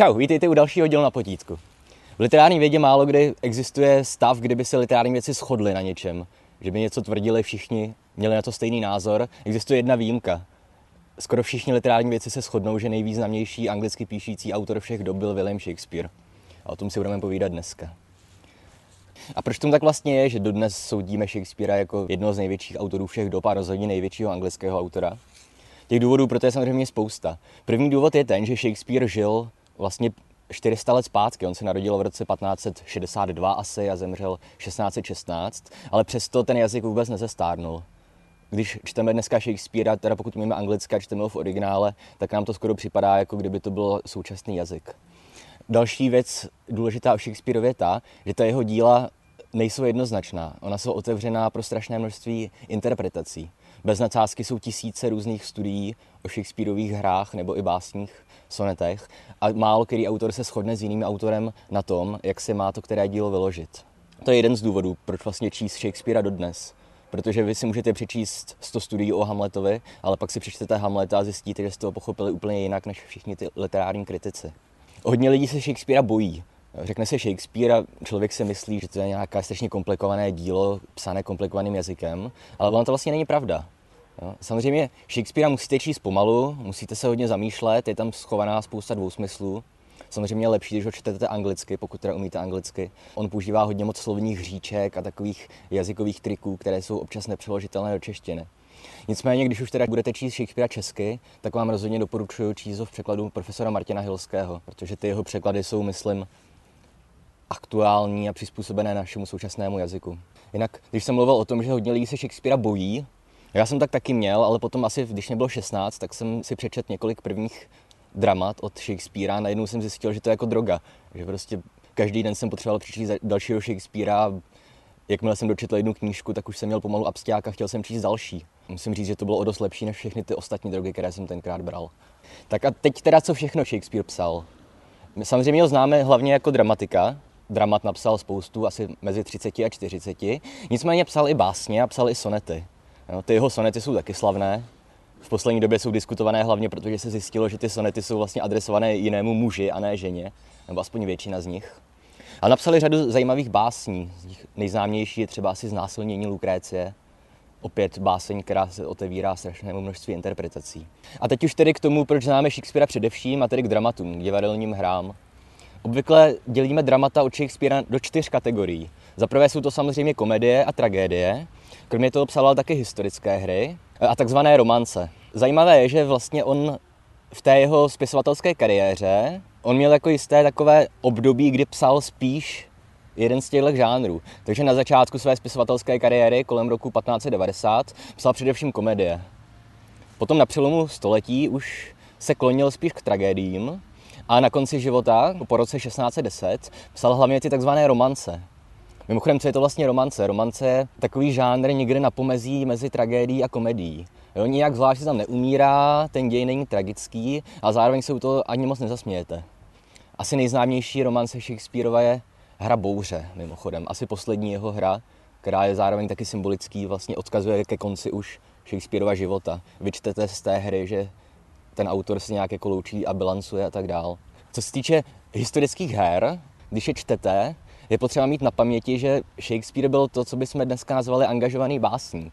Čau, vítejte u dalšího dílu na potítku. V literární vědě málo kdy existuje stav, kdyby se literární věci shodly na něčem. Že by něco tvrdili všichni, měli na to stejný názor. Existuje jedna výjimka. Skoro všichni literární věci se shodnou, že nejvýznamnější anglicky píšící autor všech dob byl William Shakespeare. A o tom si budeme povídat dneska. A proč tomu tak vlastně je, že dodnes soudíme Shakespearea jako jednoho z největších autorů všech dob a rozhodně největšího anglického autora? Těch důvodů proto je samozřejmě spousta. První důvod je ten, že Shakespeare žil vlastně 400 let zpátky. On se narodil v roce 1562 asi a zemřel 1616, ale přesto ten jazyk vůbec nezestárnul. Když čteme dneska Shakespearea, teda pokud míme anglicky a čteme ho v originále, tak nám to skoro připadá, jako kdyby to byl současný jazyk. Další věc důležitá o Shakespeareově je ta, že ta jeho díla nejsou jednoznačná. Ona jsou otevřená pro strašné množství interpretací. Bez nadsázky jsou tisíce různých studií o Shakespeareových hrách nebo i básních, sonetech a málo který autor se shodne s jiným autorem na tom, jak se má to které dílo vyložit. To je jeden z důvodů, proč vlastně číst Shakespearea dodnes. Protože vy si můžete přečíst 100 studií o Hamletovi, ale pak si přečtete Hamleta a zjistíte, že jste to pochopili úplně jinak než všichni ty literární kritici. Hodně lidí se Shakespearea bojí, Řekne se Shakespeare a člověk si myslí, že to je nějaké strašně komplikované dílo, psané komplikovaným jazykem, ale ono to vlastně není pravda. Jo. Samozřejmě Shakespearea musíte číst pomalu, musíte se hodně zamýšlet, je tam schovaná spousta dvousmyslů. Samozřejmě je lepší, když ho čtete anglicky, pokud teda umíte anglicky. On používá hodně moc slovních hříček a takových jazykových triků, které jsou občas nepřeložitelné do češtiny. Nicméně, když už teda budete číst Shakespearea česky, tak vám rozhodně doporučuji číst ho v překladu profesora Martina Hilského, protože ty jeho překlady jsou, myslím, aktuální a přizpůsobené našemu současnému jazyku. Jinak, když jsem mluvil o tom, že hodně lidí se Shakespearea bojí, já jsem tak taky měl, ale potom asi, když mě bylo 16, tak jsem si přečet několik prvních dramat od Shakespearea a najednou jsem zjistil, že to je jako droga. Že prostě každý den jsem potřeboval přečíst dalšího Shakespearea. Jakmile jsem dočetl jednu knížku, tak už jsem měl pomalu abstiák a chtěl jsem číst další. Musím říct, že to bylo o dost lepší než všechny ty ostatní drogy, které jsem tenkrát bral. Tak a teď teda, co všechno Shakespeare psal. My samozřejmě ho známe hlavně jako dramatika, dramat napsal spoustu, asi mezi 30 a 40. Nicméně psal i básně a psal i sonety. No, ty jeho sonety jsou taky slavné. V poslední době jsou diskutované hlavně, protože se zjistilo, že ty sonety jsou vlastně adresované jinému muži a ne ženě, nebo aspoň většina z nich. A napsali řadu zajímavých básní. Z nich nejznámější je třeba asi znásilnění Lukrécie, opět báseň, která se otevírá strašnému množství interpretací. A teď už tedy k tomu, proč známe Shakespearea především, a tedy k dramatům, k divadelním hrám. Obvykle dělíme dramata od Shakespearea do čtyř kategorií. Za prvé jsou to samozřejmě komedie a tragédie. Kromě toho psal také historické hry a takzvané romance. Zajímavé je, že vlastně on v té jeho spisovatelské kariéře, on měl jako jisté takové období, kdy psal spíš jeden z těchto žánrů. Takže na začátku své spisovatelské kariéry kolem roku 1590 psal především komedie. Potom na přelomu století už se klonil spíš k tragédiím a na konci života, po roce 1610, psal hlavně ty takzvané romance. Mimochodem, co je to vlastně romance? Romance je takový žánr někde na pomezí mezi tragédií a komedií. Jo, nijak zvlášť tam neumírá, ten děj není tragický a zároveň se u toho ani moc nezasmějete. Asi nejznámější romance Shakespeareova je Hra bouře, mimochodem. Asi poslední jeho hra, která je zároveň taky symbolický, vlastně odkazuje ke konci už Shakespeareova života. Vyčtete z té hry, že ten autor se nějak jako loučí a bilancuje a tak dál. Co se týče historických her, když je čtete, je potřeba mít na paměti, že Shakespeare byl to, co bychom dneska nazvali angažovaný básník.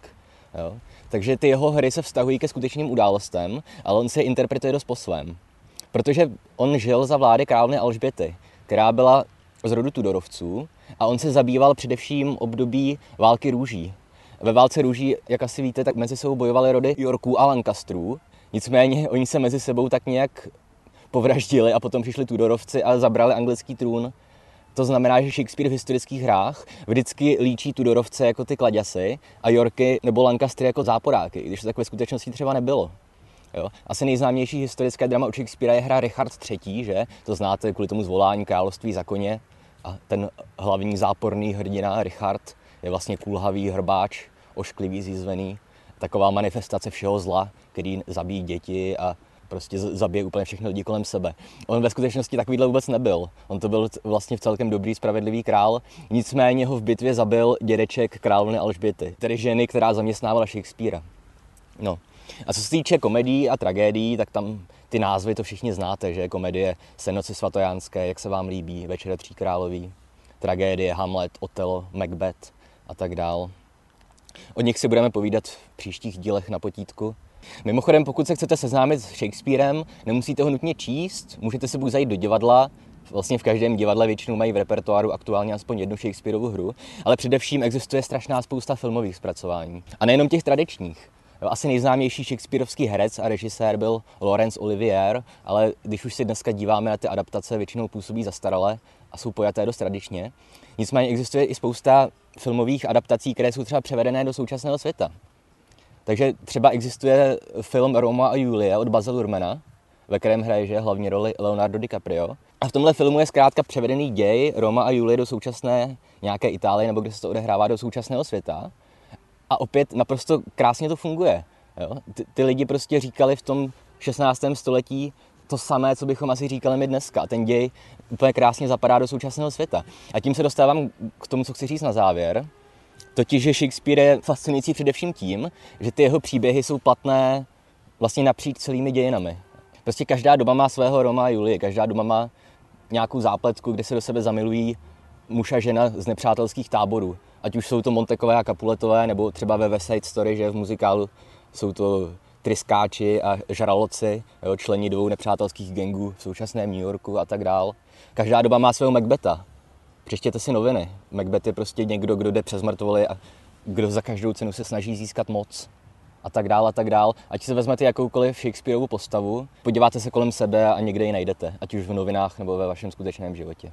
Jo? Takže ty jeho hry se vztahují ke skutečným událostem, ale on se je interpretuje dost po svém. Protože on žil za vlády královny Alžběty, která byla z rodu Tudorovců a on se zabýval především období války růží. Ve válce růží, jak asi víte, tak mezi sebou bojovaly rody Yorků a Lancastrů. Nicméně oni se mezi sebou tak nějak povraždili a potom přišli Tudorovci a zabrali anglický trůn. To znamená, že Shakespeare v historických hrách vždycky líčí Tudorovce jako ty kladěsy a Yorky nebo Lancastry jako záporáky, když to tak ve skutečnosti třeba nebylo. Jo. Asi nejznámější historické drama od Shakespearea je hra Richard III, že? To znáte kvůli tomu zvolání království za koně. A ten hlavní záporný hrdina Richard je vlastně kulhavý hrbáč, ošklivý, zjizvený. Taková manifestace všeho zla, který zabíjí děti a prostě zabije úplně všechny lidi kolem sebe. On ve skutečnosti takovýhle vůbec nebyl. On to byl vlastně v celkem dobrý, spravedlivý král, nicméně ho v bitvě zabil dědeček královny Alžběty, tedy ženy, která zaměstnávala Shakespearea. No. A co se týče komedií a tragédií, tak tam ty názvy to všichni znáte, že komedie Senoci svatojánské, jak se vám líbí, Večer tří královí, tragédie Hamlet, Otelo, Macbeth a tak dál. O nich si budeme povídat v příštích dílech na potítku. Mimochodem, pokud se chcete seznámit s Shakespearem, nemusíte ho nutně číst, můžete se buď zajít do divadla, vlastně v každém divadle většinou mají v repertoáru aktuálně aspoň jednu Shakespeareovu hru, ale především existuje strašná spousta filmových zpracování. A nejenom těch tradičních. Jo, asi nejznámější Shakespeareovský herec a režisér byl Laurence Olivier, ale když už si dneska díváme na ty adaptace, většinou působí zastarale a jsou pojaté dost tradičně. Nicméně existuje i spousta filmových adaptací, které jsou třeba převedené do současného světa. Takže třeba existuje film Roma a Julie od Baza Lurmana, ve kterém hraje že hlavní roli Leonardo DiCaprio. A v tomhle filmu je zkrátka převedený děj Roma a Julie do současné nějaké Itálie, nebo kde se to odehrává do současného světa. A opět naprosto krásně to funguje. Jo? Ty, ty lidi prostě říkali v tom 16. století to samé, co bychom asi říkali my dneska. Ten děj úplně krásně zapadá do současného světa. A tím se dostávám k tomu, co chci říct na závěr. Totiž, že Shakespeare je fascinující především tím, že ty jeho příběhy jsou platné vlastně napříč celými dějinami. Prostě každá doba má svého Roma a Julie, každá doba má nějakou zápletku, kde se do sebe zamilují muž a žena z nepřátelských táborů. Ať už jsou to Montekové a Kapuletové, nebo třeba ve West Side Story, že v muzikálu jsou to tryskáči a žraloci, jo, členi dvou nepřátelských gangů v současném New Yorku a tak dál. Každá doba má svého Macbeta. Přečtěte si noviny. Macbeth je prostě někdo, kdo jde přes mrtvoly a kdo za každou cenu se snaží získat moc a tak dál a tak dál. Ať si vezmete jakoukoliv Shakespeareovu postavu, podíváte se kolem sebe a někde ji najdete, ať už v novinách nebo ve vašem skutečném životě.